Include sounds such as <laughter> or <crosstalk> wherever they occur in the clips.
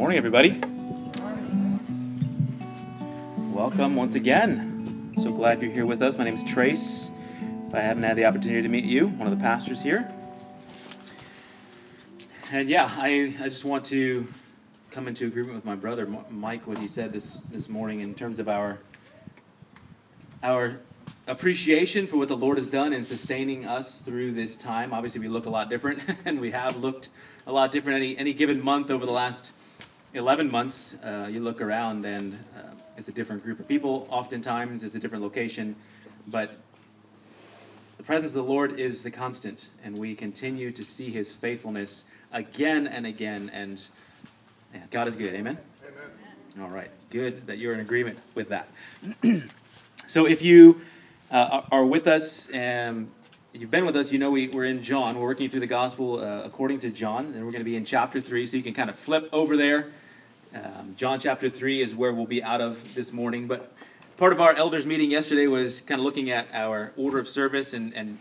Morning, everybody. Welcome once again. So glad you're here with us. My name is Trace. If I haven't had the opportunity to meet you, one of the pastors here. And yeah, I, I just want to come into agreement with my brother Mike what he said this this morning in terms of our our appreciation for what the Lord has done in sustaining us through this time. Obviously, we look a lot different, <laughs> and we have looked a lot different any any given month over the last 11 months, uh, you look around and uh, it's a different group of people. Oftentimes, it's a different location, but the presence of the Lord is the constant, and we continue to see His faithfulness again and again. And yeah, God is good. Amen. Amen. All right. Good that you're in agreement with that. <clears throat> so if you uh, are with us and you've been with us, you know we, we're in John. We're working through the gospel uh, according to John, and we're going to be in chapter 3, so you can kind of flip over there um, John chapter 3 is where we'll be out of this morning. But part of our elders meeting yesterday was kind of looking at our order of service and, and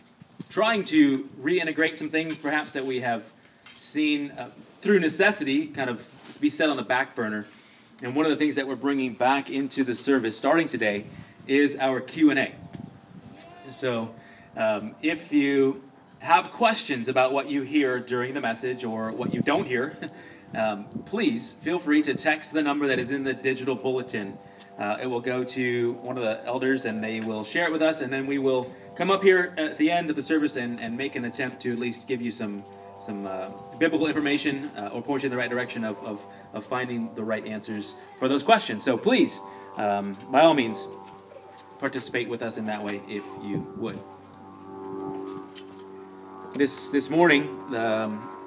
trying to reintegrate some things perhaps that we have seen uh, through necessity kind of be set on the back burner. And one of the things that we're bringing back into the service starting today is our Q&A. So um, if you have questions about what you hear during the message or what you don't hear, um, please feel free to text the number that is in the digital bulletin. Uh, it will go to one of the elders and they will share it with us, and then we will come up here at the end of the service and, and make an attempt to at least give you some some uh, biblical information uh, or point you in the right direction of, of, of, finding the right answers for those questions. So please, um, by all means, participate with us in that way if you would. This this morning, um,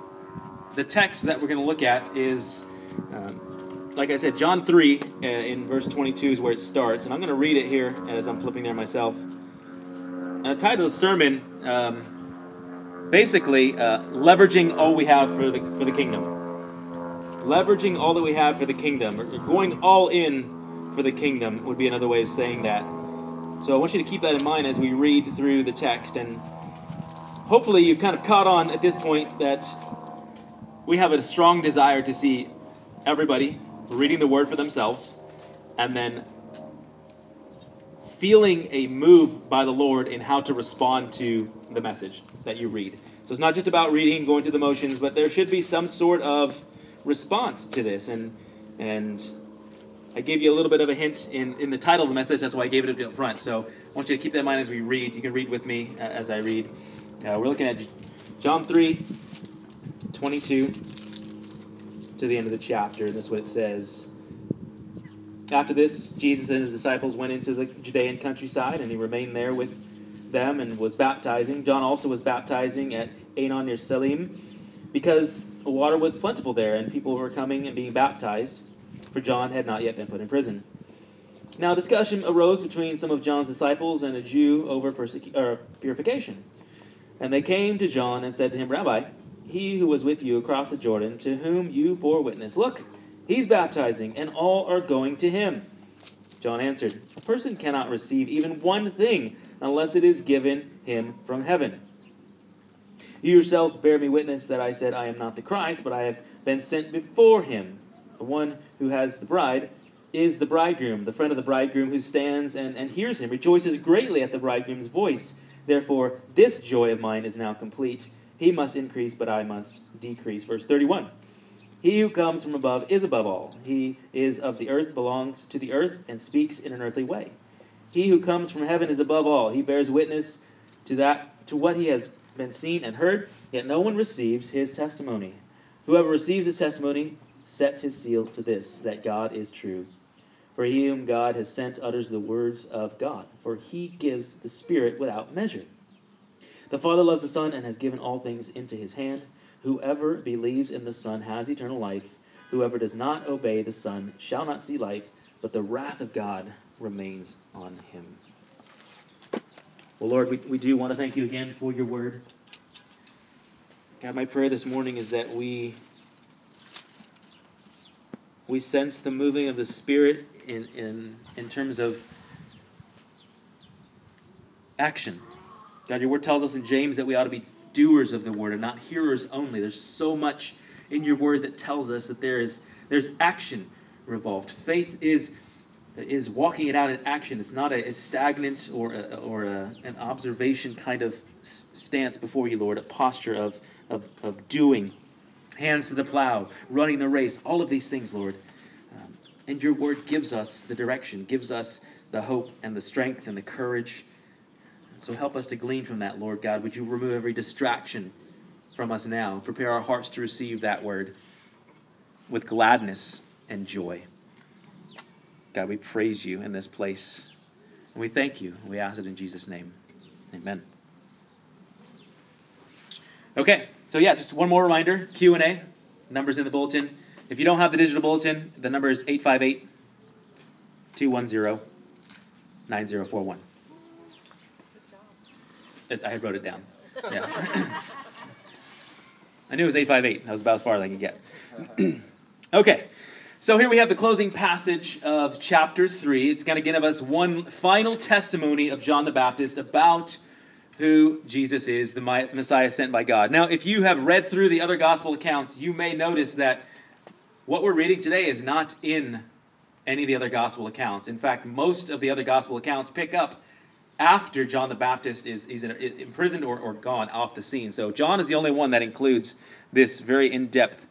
the text that we're going to look at is, um, like I said, John 3 uh, in verse 22 is where it starts. And I'm going to read it here as I'm flipping there myself. And the title of the sermon, um, basically, uh, leveraging all we have for the, for the kingdom. Leveraging all that we have for the kingdom, or going all in for the kingdom, would be another way of saying that. So I want you to keep that in mind as we read through the text. And hopefully you've kind of caught on at this point that we have a strong desire to see everybody reading the word for themselves and then feeling a move by the Lord in how to respond to the message that you read. So it's not just about reading, going through the motions, but there should be some sort of response to this. And and I gave you a little bit of a hint in, in the title of the message. That's why I gave it up front. So I want you to keep that in mind as we read. You can read with me uh, as I read. Uh, we're looking at John 3, 22 to the end of the chapter, and this is what it says. After this, Jesus and his disciples went into the Judean countryside, and he remained there with them and was baptizing. John also was baptizing at Aenon near Salim, because water was plentiful there, and people were coming and being baptized, for John had not yet been put in prison. Now, discussion arose between some of John's disciples and a Jew over persecu- purification. And they came to John and said to him, Rabbi, he who was with you across the Jordan, to whom you bore witness. Look, he's baptizing, and all are going to him. John answered, A person cannot receive even one thing unless it is given him from heaven. You yourselves bear me witness that I said, I am not the Christ, but I have been sent before him. The one who has the bride is the bridegroom. The friend of the bridegroom who stands and, and hears him rejoices greatly at the bridegroom's voice. Therefore, this joy of mine is now complete. He must increase, but I must decrease. Verse 31. He who comes from above is above all. He is of the earth, belongs to the earth, and speaks in an earthly way. He who comes from heaven is above all. He bears witness to that to what he has been seen and heard, yet no one receives his testimony. Whoever receives his testimony sets his seal to this, that God is true. For he whom God has sent utters the words of God, for he gives the Spirit without measure. The Father loves the Son and has given all things into his hand. Whoever believes in the Son has eternal life. Whoever does not obey the Son shall not see life, but the wrath of God remains on him. Well, Lord, we, we do want to thank you again for your word. God, my prayer this morning is that we we sense the moving of the Spirit in, in, in terms of action. God, your word tells us in James that we ought to be doers of the word and not hearers only. There's so much in your word that tells us that there is there's action revolved. Faith is is walking it out in action. It's not a, a stagnant or a, or a, an observation kind of stance before you, Lord, a posture of, of, of doing, hands to the plow, running the race, all of these things, Lord. Um, and your word gives us the direction, gives us the hope and the strength and the courage. So help us to glean from that, Lord God. Would you remove every distraction from us now? Prepare our hearts to receive that word with gladness and joy. God, we praise you in this place. And we thank you. We ask it in Jesus' name. Amen. Okay, so yeah, just one more reminder, Q&A, numbers in the bulletin. If you don't have the digital bulletin, the number is 858 210 9041. I had wrote it down. Yeah. <laughs> I knew it was 858. That was about as far as I could get. <clears throat> okay. So here we have the closing passage of chapter 3. It's going to give us one final testimony of John the Baptist about who Jesus is, the Messiah sent by God. Now, if you have read through the other gospel accounts, you may notice that what we're reading today is not in any of the other gospel accounts. In fact, most of the other gospel accounts pick up after John the Baptist is, is imprisoned or, or gone off the scene. So John is the only one that includes this very in depth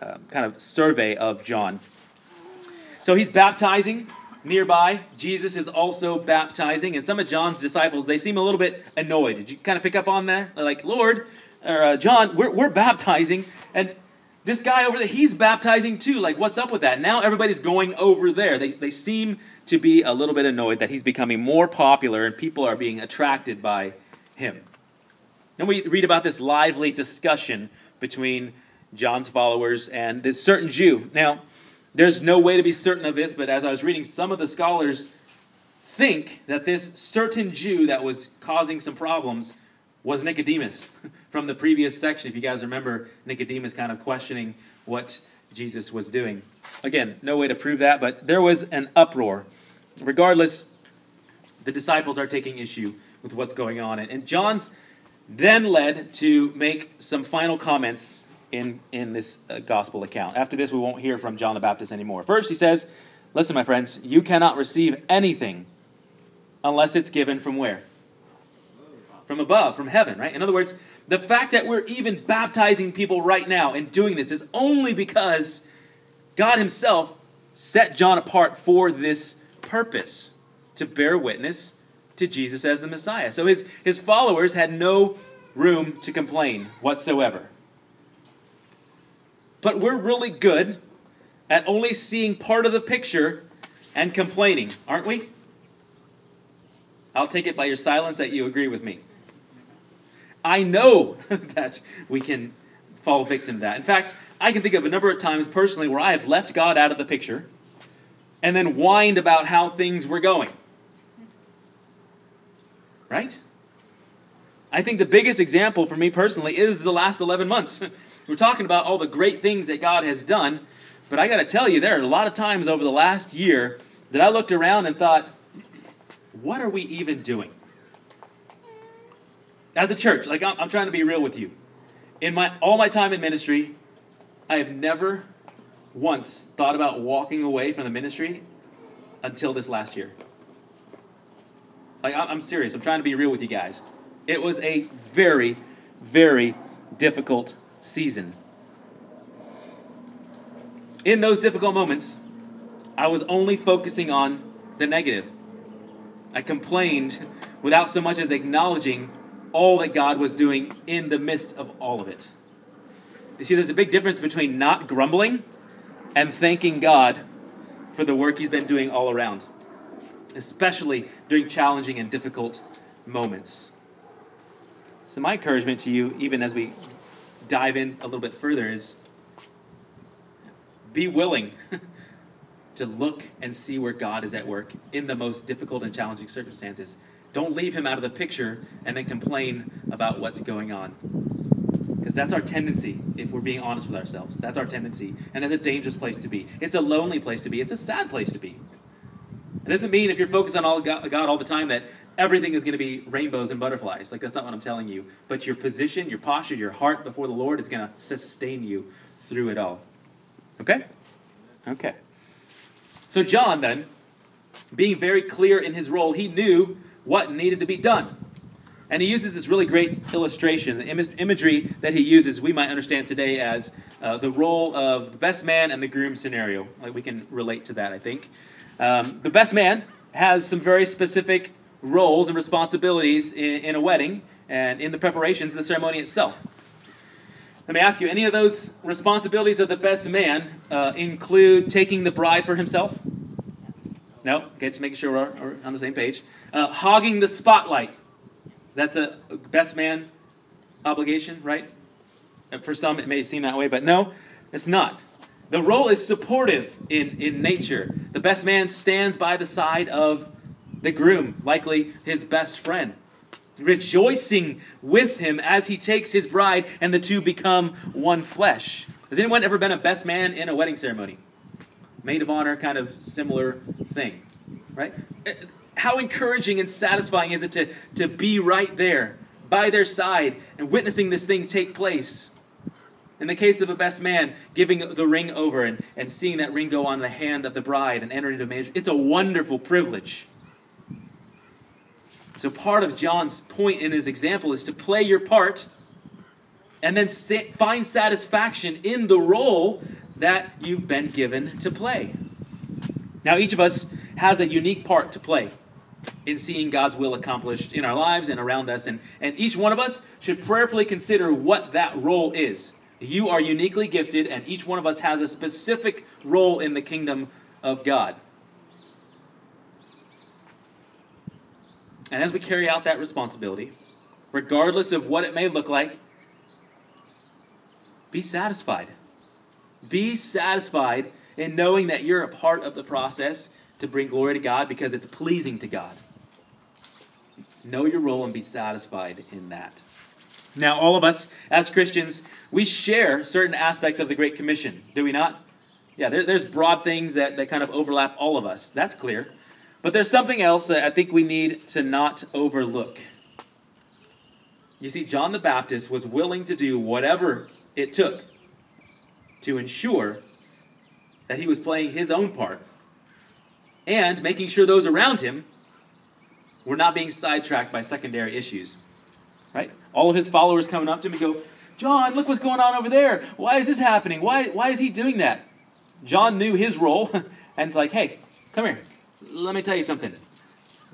uh, kind of survey of John. So he's baptizing nearby. Jesus is also baptizing, and some of John's disciples they seem a little bit annoyed. Did you kind of pick up on that? They're like, Lord, or uh, John, we're, we're baptizing, and this guy over there, he's baptizing too. Like, what's up with that? Now everybody's going over there. They, they seem to be a little bit annoyed that he's becoming more popular and people are being attracted by him. Then we read about this lively discussion between John's followers and this certain Jew. Now, there's no way to be certain of this, but as I was reading, some of the scholars think that this certain Jew that was causing some problems was Nicodemus <laughs> from the previous section. If you guys remember, Nicodemus kind of questioning what Jesus was doing. Again, no way to prove that, but there was an uproar. Regardless, the disciples are taking issue with what's going on. And John's then led to make some final comments in, in this uh, gospel account. After this, we won't hear from John the Baptist anymore. First, he says, Listen, my friends, you cannot receive anything unless it's given from where? From above, from heaven, right? In other words, the fact that we're even baptizing people right now and doing this is only because God Himself set John apart for this purpose to bear witness to Jesus as the Messiah. So his, his followers had no room to complain whatsoever. But we're really good at only seeing part of the picture and complaining, aren't we? I'll take it by your silence that you agree with me. I know <laughs> that we can fall victim to that. In fact, I can think of a number of times personally where I have left God out of the picture and then whined about how things were going. Right? I think the biggest example for me personally is the last 11 months. <laughs> We're talking about all the great things that God has done, but I got to tell you, there are a lot of times over the last year that I looked around and thought, what are we even doing? As a church, like I'm, I'm trying to be real with you. In my all my time in ministry, I have never once thought about walking away from the ministry until this last year. Like I'm serious. I'm trying to be real with you guys. It was a very, very difficult season. In those difficult moments, I was only focusing on the negative. I complained without so much as acknowledging all that God was doing in the midst of all of it. You see, there's a big difference between not grumbling and thanking God for the work He's been doing all around, especially during challenging and difficult moments. So, my encouragement to you, even as we dive in a little bit further is be willing <laughs> to look and see where God is at work in the most difficult and challenging circumstances. Don't leave him out of the picture and then complain about what's going on. Because that's our tendency, if we're being honest with ourselves. That's our tendency. And that's a dangerous place to be. It's a lonely place to be. It's a sad place to be. It doesn't mean if you're focused on all God, God all the time that everything is going to be rainbows and butterflies. Like, that's not what I'm telling you. But your position, your posture, your heart before the Lord is going to sustain you through it all. Okay? Okay. So John then, being very clear in his role, he knew what needed to be done. And he uses this really great illustration, the Im- imagery that he uses, we might understand today as uh, the role of the best man and the groom scenario. Like we can relate to that, I think. Um, the best man has some very specific roles and responsibilities in, in a wedding and in the preparations of the ceremony itself. Let me ask you, any of those responsibilities of the best man uh, include taking the bride for himself? No? Okay, just making sure we're, on the same page. Uh, hogging the spotlight. That's a best man obligation, right? For some, it may seem that way, but no, it's not. The role is supportive in, in nature. The best man stands by the side of the groom, likely his best friend, rejoicing with him as he takes his bride and the two become one flesh. Has anyone ever been a best man in a wedding ceremony? Maid of honor, kind of similar thing, right? Uh, how encouraging and satisfying is it to, to be right there by their side and witnessing this thing take place? In the case of a best man, giving the ring over and, and seeing that ring go on the hand of the bride and entering into marriage, it's a wonderful privilege. So, part of John's point in his example is to play your part and then find satisfaction in the role that you've been given to play. Now, each of us has a unique part to play in seeing God's will accomplished in our lives and around us, and, and each one of us should prayerfully consider what that role is. You are uniquely gifted, and each one of us has a specific role in the kingdom of God. And as we carry out that responsibility, regardless of what it may look like, be satisfied. Be satisfied in knowing that you're a part of the process to bring glory to God because it's pleasing to God. Know your role and be satisfied in that. Now, all of us as Christians, we share certain aspects of the Great Commission, do we not? Yeah, there, there's broad things that, that kind of overlap all of us. That's clear. But there's something else that I think we need to not overlook. You see, John the Baptist was willing to do whatever it took to ensure that he was playing his own part and making sure those around him were not being sidetracked by secondary issues. Right? All of his followers coming up to him and go, John, look what's going on over there. Why is this happening? Why, why is he doing that? John knew his role, <laughs> and it's like, hey, come here let me tell you something.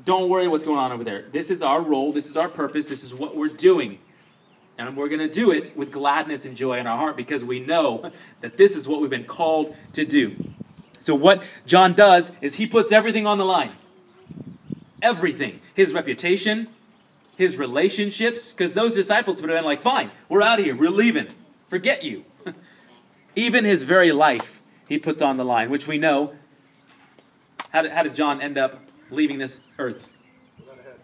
Don't worry what's going on over there. This is our role. This is our purpose. This is what we're doing. And we're going to do it with gladness and joy in our heart because we know that this is what we've been called to do. So, what John does is he puts everything on the line. Everything. His reputation, his relationships, because those disciples would have been like, fine, we're out of here. We're leaving. Forget you. <laughs> Even his very life, he puts on the line, which we know how did, how did John end up leaving this earth? Without a head.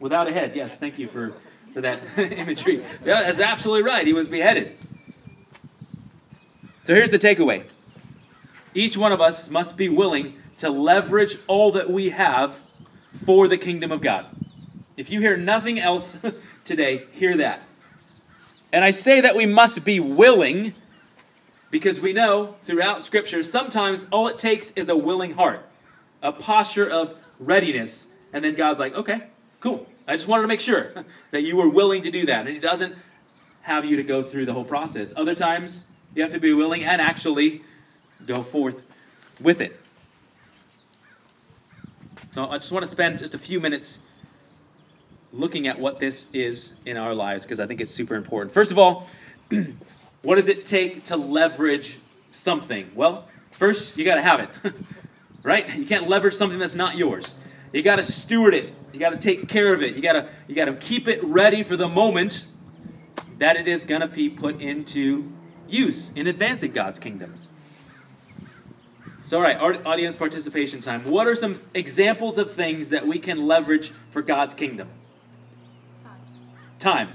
Without a head. Yes, thank you for, for that <laughs> imagery. Yeah, that's absolutely right. He was beheaded. So here's the takeaway each one of us must be willing to leverage all that we have for the kingdom of God. If you hear nothing else <laughs> today, hear that. And I say that we must be willing because we know throughout Scripture sometimes all it takes is a willing heart a posture of readiness. And then God's like, okay, cool. I just wanted to make sure <laughs> that you were willing to do that. And He doesn't have you to go through the whole process. Other times, you have to be willing and actually go forth with it. So I just want to spend just a few minutes looking at what this is in our lives because I think it's super important. First of all, <clears throat> what does it take to leverage something? Well, first, you got to have it. <laughs> right? You can't leverage something that's not yours. You got to steward it. You got to take care of it. You got to you got to keep it ready for the moment that it is going to be put into use in advancing God's kingdom. So, all right, audience participation time. What are some examples of things that we can leverage for God's kingdom? Time. Time.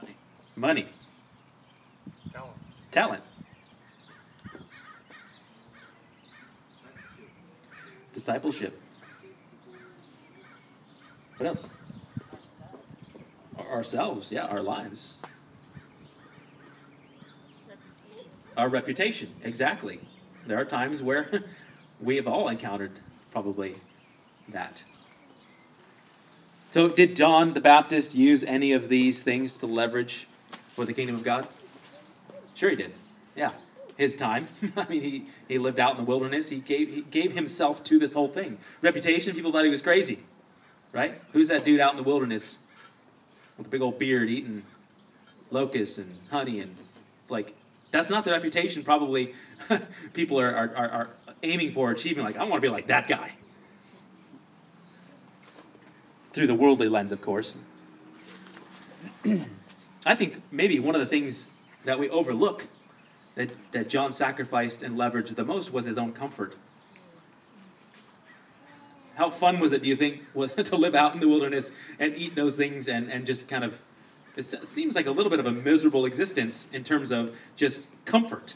Money. Money. Talent. Talent. Discipleship. What else? Ourselves, yeah, our lives. our reputation. Exactly. There are times where <laughs> we have all encountered probably that. So, did John the Baptist use any of these things to leverage for the kingdom of God? Sure, he did. Yeah, his time. <laughs> I mean, he, he lived out in the wilderness. He gave he gave himself to this whole thing. Reputation. People thought he was crazy, right? Who's that dude out in the wilderness with a big old beard eating locusts and honey and it's like that's not the reputation probably <laughs> people are, are, are, aiming for achieving like i want to be like that guy. Through the worldly lens of course. <clears throat> I think maybe one of the things that we overlook that, that john sacrificed and leveraged the most was his own comfort how fun was it do you think <laughs> to live out in the wilderness and eat those things and, and just kind of it seems like a little bit of a miserable existence in terms of just comfort.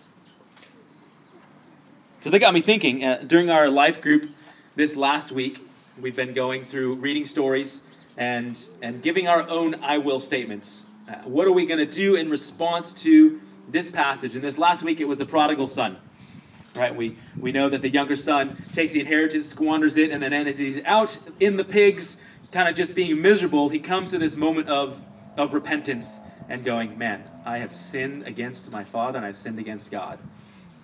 So that got me thinking. Uh, during our life group this last week, we've been going through reading stories and and giving our own I will statements. Uh, what are we going to do in response to this passage? And this last week, it was the prodigal son. Right? We we know that the younger son takes the inheritance, squanders it, and then as he's out in the pigs, kind of just being miserable, he comes to this moment of of repentance and going, man, I have sinned against my Father and I've sinned against God.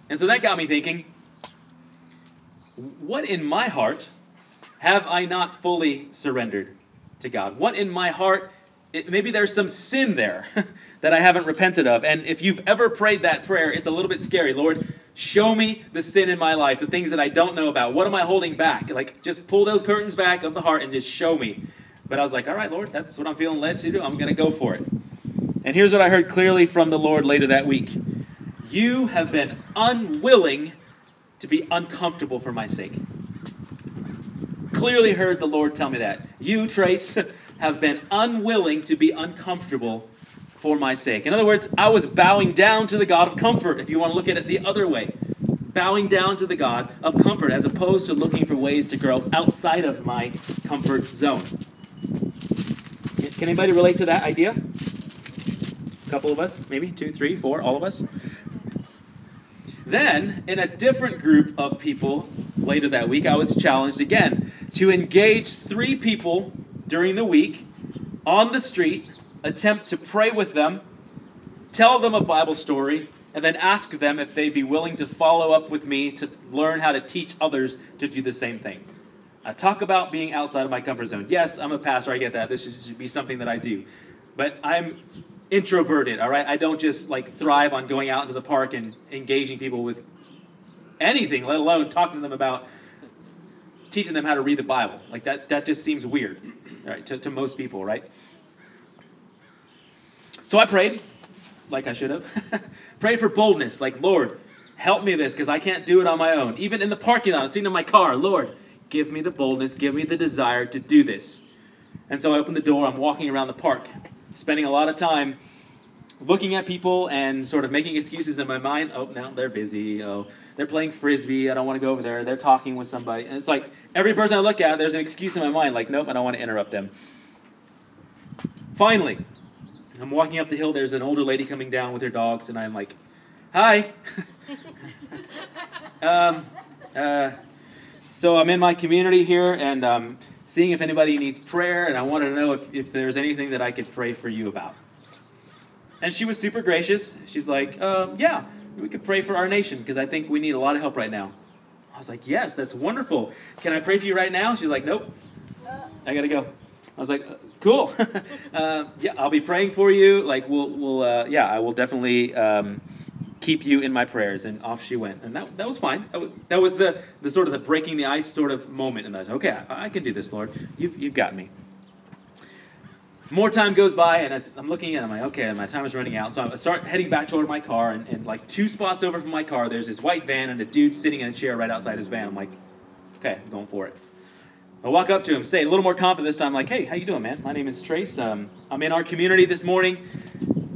And so that got me thinking, what in my heart have I not fully surrendered to God? What in my heart, it, maybe there's some sin there <laughs> that I haven't repented of. And if you've ever prayed that prayer, it's a little bit scary. Lord, show me the sin in my life, the things that I don't know about. What am I holding back? Like, just pull those curtains back of the heart and just show me. But I was like, all right, Lord, that's what I'm feeling led to do. I'm going to go for it. And here's what I heard clearly from the Lord later that week You have been unwilling to be uncomfortable for my sake. Clearly heard the Lord tell me that. You, Trace, <laughs> have been unwilling to be uncomfortable for my sake. In other words, I was bowing down to the God of comfort, if you want to look at it the other way. Bowing down to the God of comfort as opposed to looking for ways to grow outside of my comfort zone. Can anybody relate to that idea? A couple of us, maybe two, three, four, all of us. Then, in a different group of people later that week, I was challenged again to engage three people during the week on the street, attempt to pray with them, tell them a Bible story, and then ask them if they'd be willing to follow up with me to learn how to teach others to do the same thing. I talk about being outside of my comfort zone. Yes, I'm a pastor. I get that. This should be something that I do. But I'm introverted, all right? I don't just like thrive on going out into the park and engaging people with anything, let alone talking to them about teaching them how to read the Bible. Like that that just seems weird, right, to, to most people, right? So I prayed, like I should have. <laughs> prayed for boldness, like, Lord, help me this, because I can't do it on my own. Even in the parking lot, sitting in my car, Lord, Give me the boldness, give me the desire to do this. And so I open the door, I'm walking around the park, spending a lot of time looking at people and sort of making excuses in my mind. Oh, now they're busy. Oh, they're playing frisbee. I don't want to go over there. They're talking with somebody. And it's like every person I look at, there's an excuse in my mind, like, nope, I don't want to interrupt them. Finally, I'm walking up the hill. There's an older lady coming down with her dogs, and I'm like, hi. <laughs> um, uh, so I'm in my community here and um, seeing if anybody needs prayer, and I wanted to know if, if there's anything that I could pray for you about. And she was super gracious. She's like, uh, yeah, we could pray for our nation because I think we need a lot of help right now. I was like, yes, that's wonderful. Can I pray for you right now? She's like, nope, I gotta go. I was like, uh, cool. uh, <laughs> yeah, I'll be praying for you. Like, we'll, we'll, uh, yeah, I will definitely um, keep you in my prayers. And off she went. And that, that was fine. That was, the, the sort of the breaking the ice sort of moment. And I was, okay, I, I can do this, Lord. You've, you've got me. More time goes by, and as I'm looking at it, I'm like, okay, my time is running out. So I start heading back toward my car, and, and like two spots over from my car, there's this white van and a dude sitting in a chair right outside his van. I'm like, okay, I'm going for it. I walk up to him, say a little more confident this time, like, hey, how you doing, man? My name is Trace. Um, I'm in our community this morning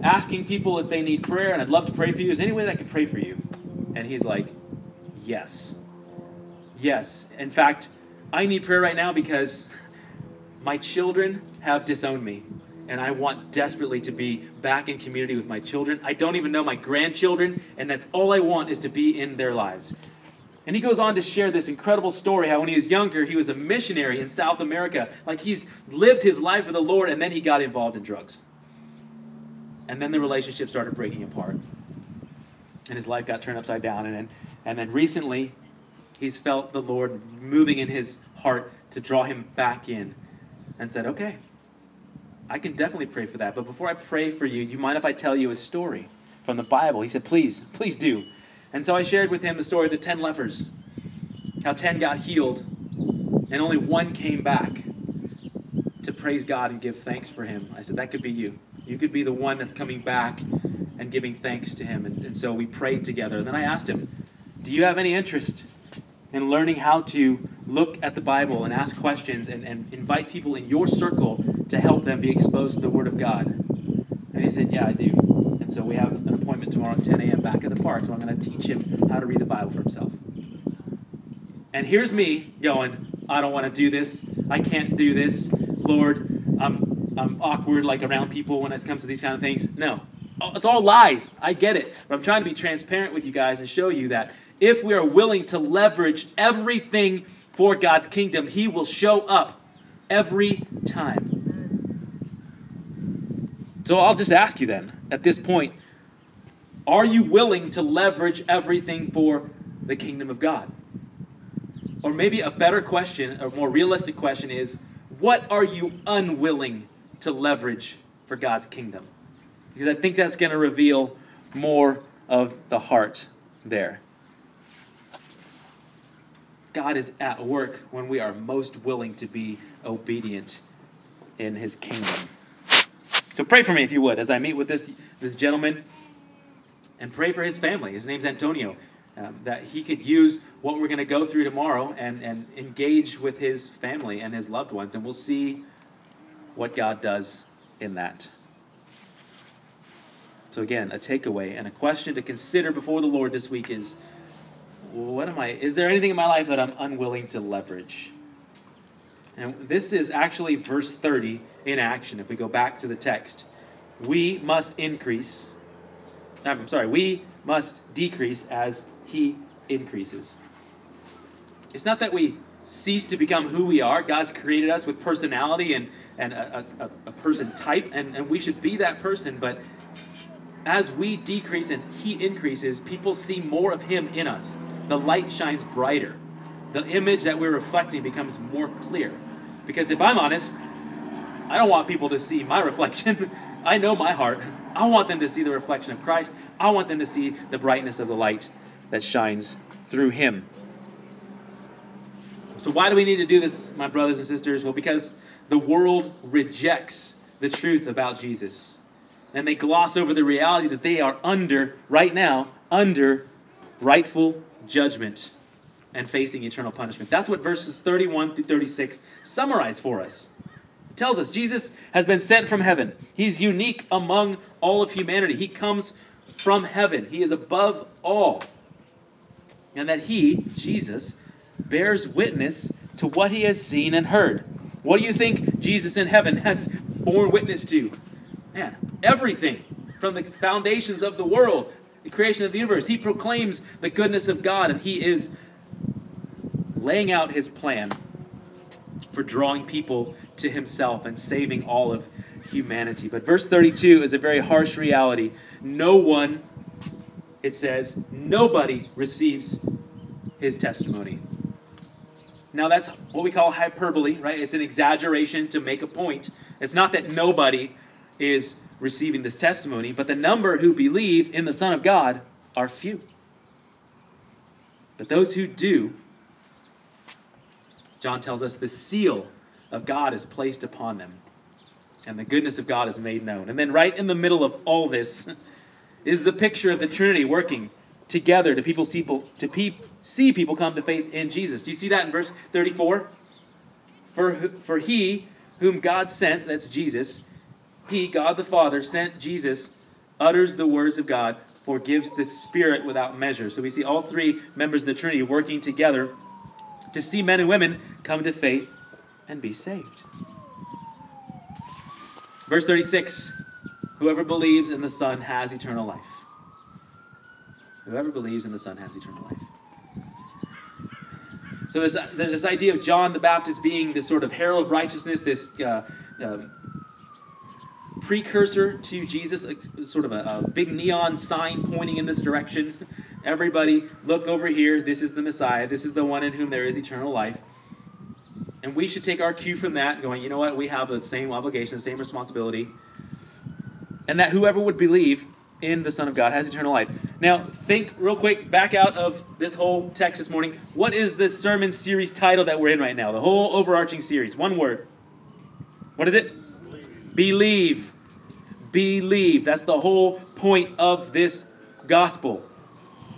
asking people if they need prayer, and I'd love to pray for you. Is there any way that I can pray for you? And he's like, Yes. Yes. In fact, I need prayer right now because my children have disowned me. and I want desperately to be back in community with my children. I don't even know my grandchildren, and that's all I want is to be in their lives. And he goes on to share this incredible story how when he was younger, he was a missionary in South America. Like he's lived his life with the Lord, and then he got involved in drugs. And then the relationship started breaking apart. And his life got turned upside down. And then, and then recently, he's felt the Lord moving in his heart to draw him back in and said, okay, I can definitely pray for that. But before I pray for you, you mind if I tell you a story from the Bible? He said, please, please do. And so I shared with him the story of the ten lepers, how ten got healed, and only one came back to praise God and give thanks for him. I said, that could be you. You could be the one that's coming back and giving thanks to him. And, and so we prayed together. And then I asked him, do you have any interest in learning how to look at the Bible and ask questions and, and invite people in your circle to help them be exposed to the Word of God? And he said, Yeah, I do. And so we have tomorrow at 10 a.m. back at the park, so I'm going to teach him how to read the Bible for himself. And here's me going, I don't want to do this. I can't do this. Lord, I'm, I'm awkward like around people when it comes to these kind of things. No. Oh, it's all lies. I get it. But I'm trying to be transparent with you guys and show you that if we are willing to leverage everything for God's kingdom, He will show up every time. So I'll just ask you then, at this point, are you willing to leverage everything for the kingdom of God? Or maybe a better question, a more realistic question is, what are you unwilling to leverage for God's kingdom? Because I think that's going to reveal more of the heart there. God is at work when we are most willing to be obedient in his kingdom. So pray for me if you would as I meet with this this gentleman and pray for his family. His name's Antonio. Um, that he could use what we're going to go through tomorrow and, and engage with his family and his loved ones. And we'll see what God does in that. So, again, a takeaway and a question to consider before the Lord this week is what am I? Is there anything in my life that I'm unwilling to leverage? And this is actually verse 30 in action. If we go back to the text, we must increase. I'm sorry, we must decrease as he increases. It's not that we cease to become who we are. God's created us with personality and, and a, a, a person type, and, and we should be that person. But as we decrease and he increases, people see more of him in us. The light shines brighter. The image that we're reflecting becomes more clear. Because if I'm honest, I don't want people to see my <laughs> reflection. I know my heart. I want them to see the reflection of Christ. I want them to see the brightness of the light that shines through him. So, why do we need to do this, my brothers and sisters? Well, because the world rejects the truth about Jesus. And they gloss over the reality that they are under, right now, under rightful judgment and facing eternal punishment. That's what verses 31 through 36 summarize for us. Tells us Jesus has been sent from heaven. He's unique among all of humanity. He comes from heaven. He is above all. And that he, Jesus, bears witness to what he has seen and heard. What do you think Jesus in heaven has borne witness to? Man, everything from the foundations of the world, the creation of the universe. He proclaims the goodness of God and he is laying out his plan for drawing people to himself and saving all of humanity. But verse 32 is a very harsh reality. No one, it says, nobody receives his testimony. Now, that's what we call hyperbole, right? It's an exaggeration to make a point. It's not that nobody is receiving this testimony, but the number who believe in the Son of God are few. But those who do, John tells us the seal of God is placed upon them, and the goodness of God is made known. And then, right in the middle of all this, is the picture of the Trinity working together to people, people to pe- see people come to faith in Jesus. Do you see that in verse 34? For, for he whom God sent, that's Jesus, he, God the Father, sent Jesus, utters the words of God, forgives the Spirit without measure. So we see all three members of the Trinity working together to see men and women come to faith and be saved. Verse 36 Whoever believes in the Son has eternal life. Whoever believes in the Son has eternal life. So there's, there's this idea of John the Baptist being this sort of herald of righteousness, this uh, um, precursor to Jesus, sort of a, a big neon sign pointing in this direction. <laughs> Everybody, look over here. This is the Messiah. This is the one in whom there is eternal life. And we should take our cue from that, going, you know what? We have the same obligation, the same responsibility. And that whoever would believe in the Son of God has eternal life. Now, think real quick, back out of this whole text this morning. What is the sermon series title that we're in right now? The whole overarching series. One word. What is it? Believe. Believe. Believe. That's the whole point of this gospel.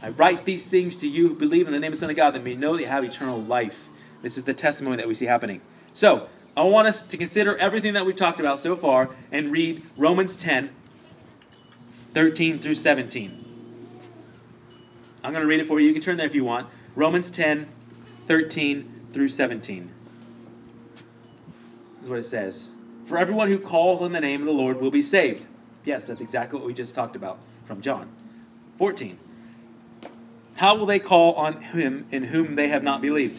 I write these things to you who believe in the name of the Son of God, that may know that you have eternal life. This is the testimony that we see happening. So, I want us to consider everything that we've talked about so far and read Romans 10, 13 through 17. I'm going to read it for you. You can turn there if you want. Romans 10, 13 through 17. This is what it says. For everyone who calls on the name of the Lord will be saved. Yes, that's exactly what we just talked about from John. 14. How will they call on him in whom they have not believed?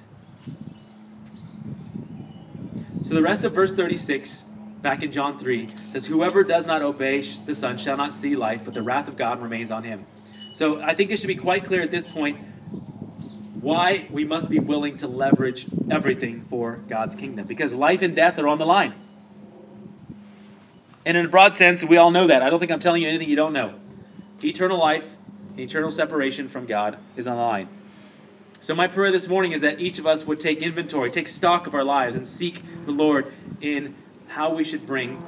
So the rest of verse 36, back in John 3, says, Whoever does not obey the Son shall not see life, but the wrath of God remains on him. So I think it should be quite clear at this point why we must be willing to leverage everything for God's kingdom. Because life and death are on the line. And in a broad sense, we all know that. I don't think I'm telling you anything you don't know. Eternal life, eternal separation from God is on the line. So, my prayer this morning is that each of us would take inventory, take stock of our lives, and seek the Lord in how we should bring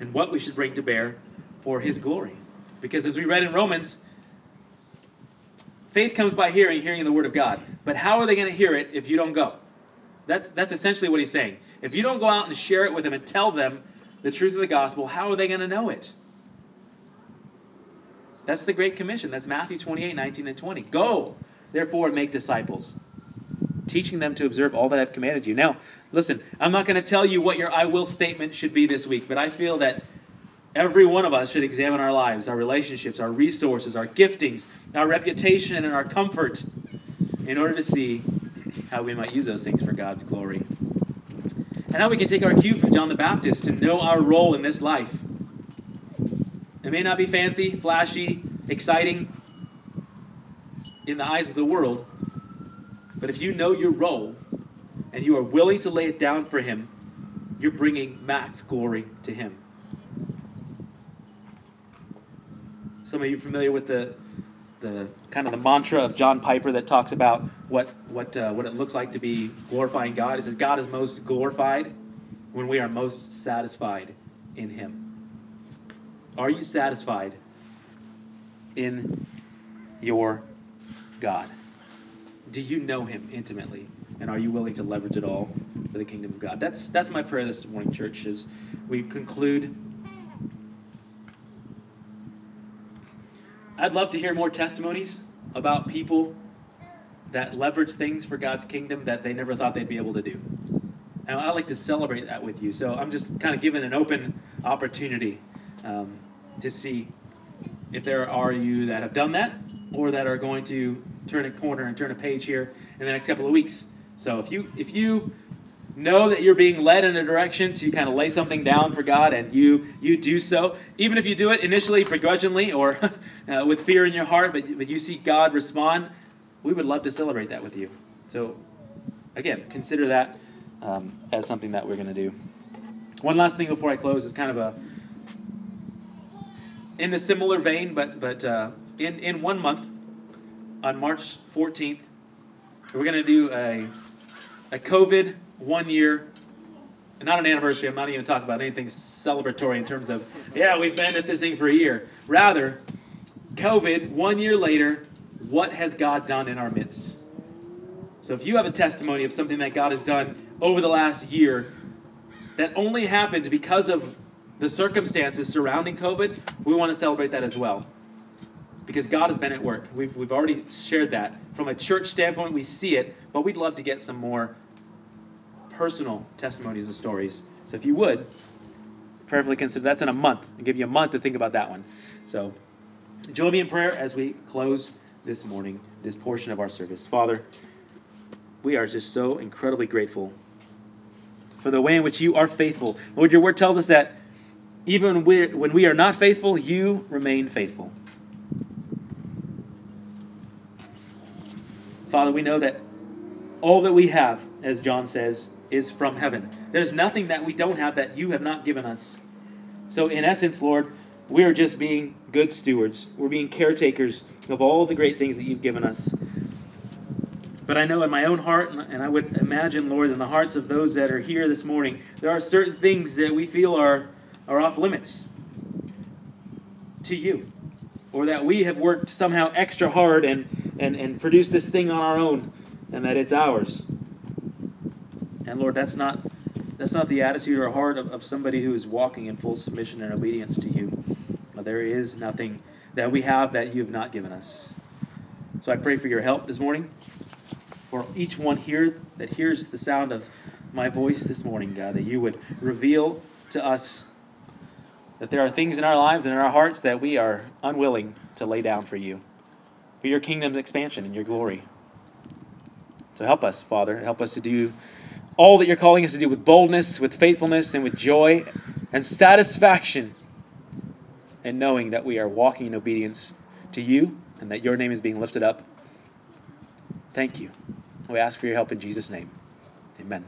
and what we should bring to bear for His glory. Because as we read in Romans, faith comes by hearing, hearing the Word of God. But how are they going to hear it if you don't go? That's, that's essentially what he's saying. If you don't go out and share it with them and tell them the truth of the gospel, how are they going to know it? That's the Great Commission. That's Matthew 28, 19, and 20. Go, therefore, make disciples, teaching them to observe all that I've commanded you. Now, listen, I'm not going to tell you what your I will statement should be this week, but I feel that every one of us should examine our lives, our relationships, our resources, our giftings, our reputation, and our comfort in order to see how we might use those things for God's glory. And how we can take our cue from John the Baptist to know our role in this life. It may not be fancy, flashy, exciting in the eyes of the world, but if you know your role and you are willing to lay it down for Him, you're bringing max glory to Him. Some of you familiar with the the kind of the mantra of John Piper that talks about what what uh, what it looks like to be glorifying God. It says God is most glorified when we are most satisfied in Him. Are you satisfied in your God? Do you know Him intimately, and are you willing to leverage it all for the kingdom of God? That's that's my prayer this morning, church. As we conclude I'd love to hear more testimonies about people that leverage things for God's kingdom that they never thought they'd be able to do. And I like to celebrate that with you. So I'm just kind of giving an open opportunity um, to see if there are you that have done that or that are going to turn a corner and turn a page here in the next couple of weeks. So if you if you know that you're being led in a direction to kind of lay something down for God and you you do so even if you do it initially begrudgingly or <laughs> uh, with fear in your heart but, but you see God respond we would love to celebrate that with you so again consider that um, as something that we're going to do one last thing before I close is kind of a in a similar vein but but uh, in in one month on March 14th we're going to do a a COVID one year, not an anniversary. I'm not even talking about anything celebratory in terms of, yeah, we've been at this thing for a year. Rather, COVID, one year later, what has God done in our midst? So if you have a testimony of something that God has done over the last year that only happened because of the circumstances surrounding COVID, we want to celebrate that as well. Because God has been at work. We've, we've already shared that. From a church standpoint, we see it, but we'd love to get some more personal testimonies and stories. So if you would, prayerfully consider that's in a month. I'll give you a month to think about that one. So join me in prayer as we close this morning, this portion of our service. Father, we are just so incredibly grateful for the way in which you are faithful. Lord, your word tells us that even when we are not faithful, you remain faithful. Father, we know that all that we have, as John says, is from heaven. There's nothing that we don't have that you have not given us. So, in essence, Lord, we are just being good stewards. We're being caretakers of all the great things that you've given us. But I know in my own heart, and I would imagine, Lord, in the hearts of those that are here this morning, there are certain things that we feel are, are off limits to you. Or that we have worked somehow extra hard and, and, and produced this thing on our own, and that it's ours. And Lord, that's not that's not the attitude or heart of, of somebody who is walking in full submission and obedience to you. There is nothing that we have that you have not given us. So I pray for your help this morning for each one here that hears the sound of my voice this morning, God, that you would reveal to us that there are things in our lives and in our hearts that we are unwilling to lay down for you, for your kingdom's expansion and your glory. So help us, Father. Help us to do all that you're calling us to do with boldness, with faithfulness, and with joy and satisfaction in knowing that we are walking in obedience to you and that your name is being lifted up. Thank you. We ask for your help in Jesus' name. Amen.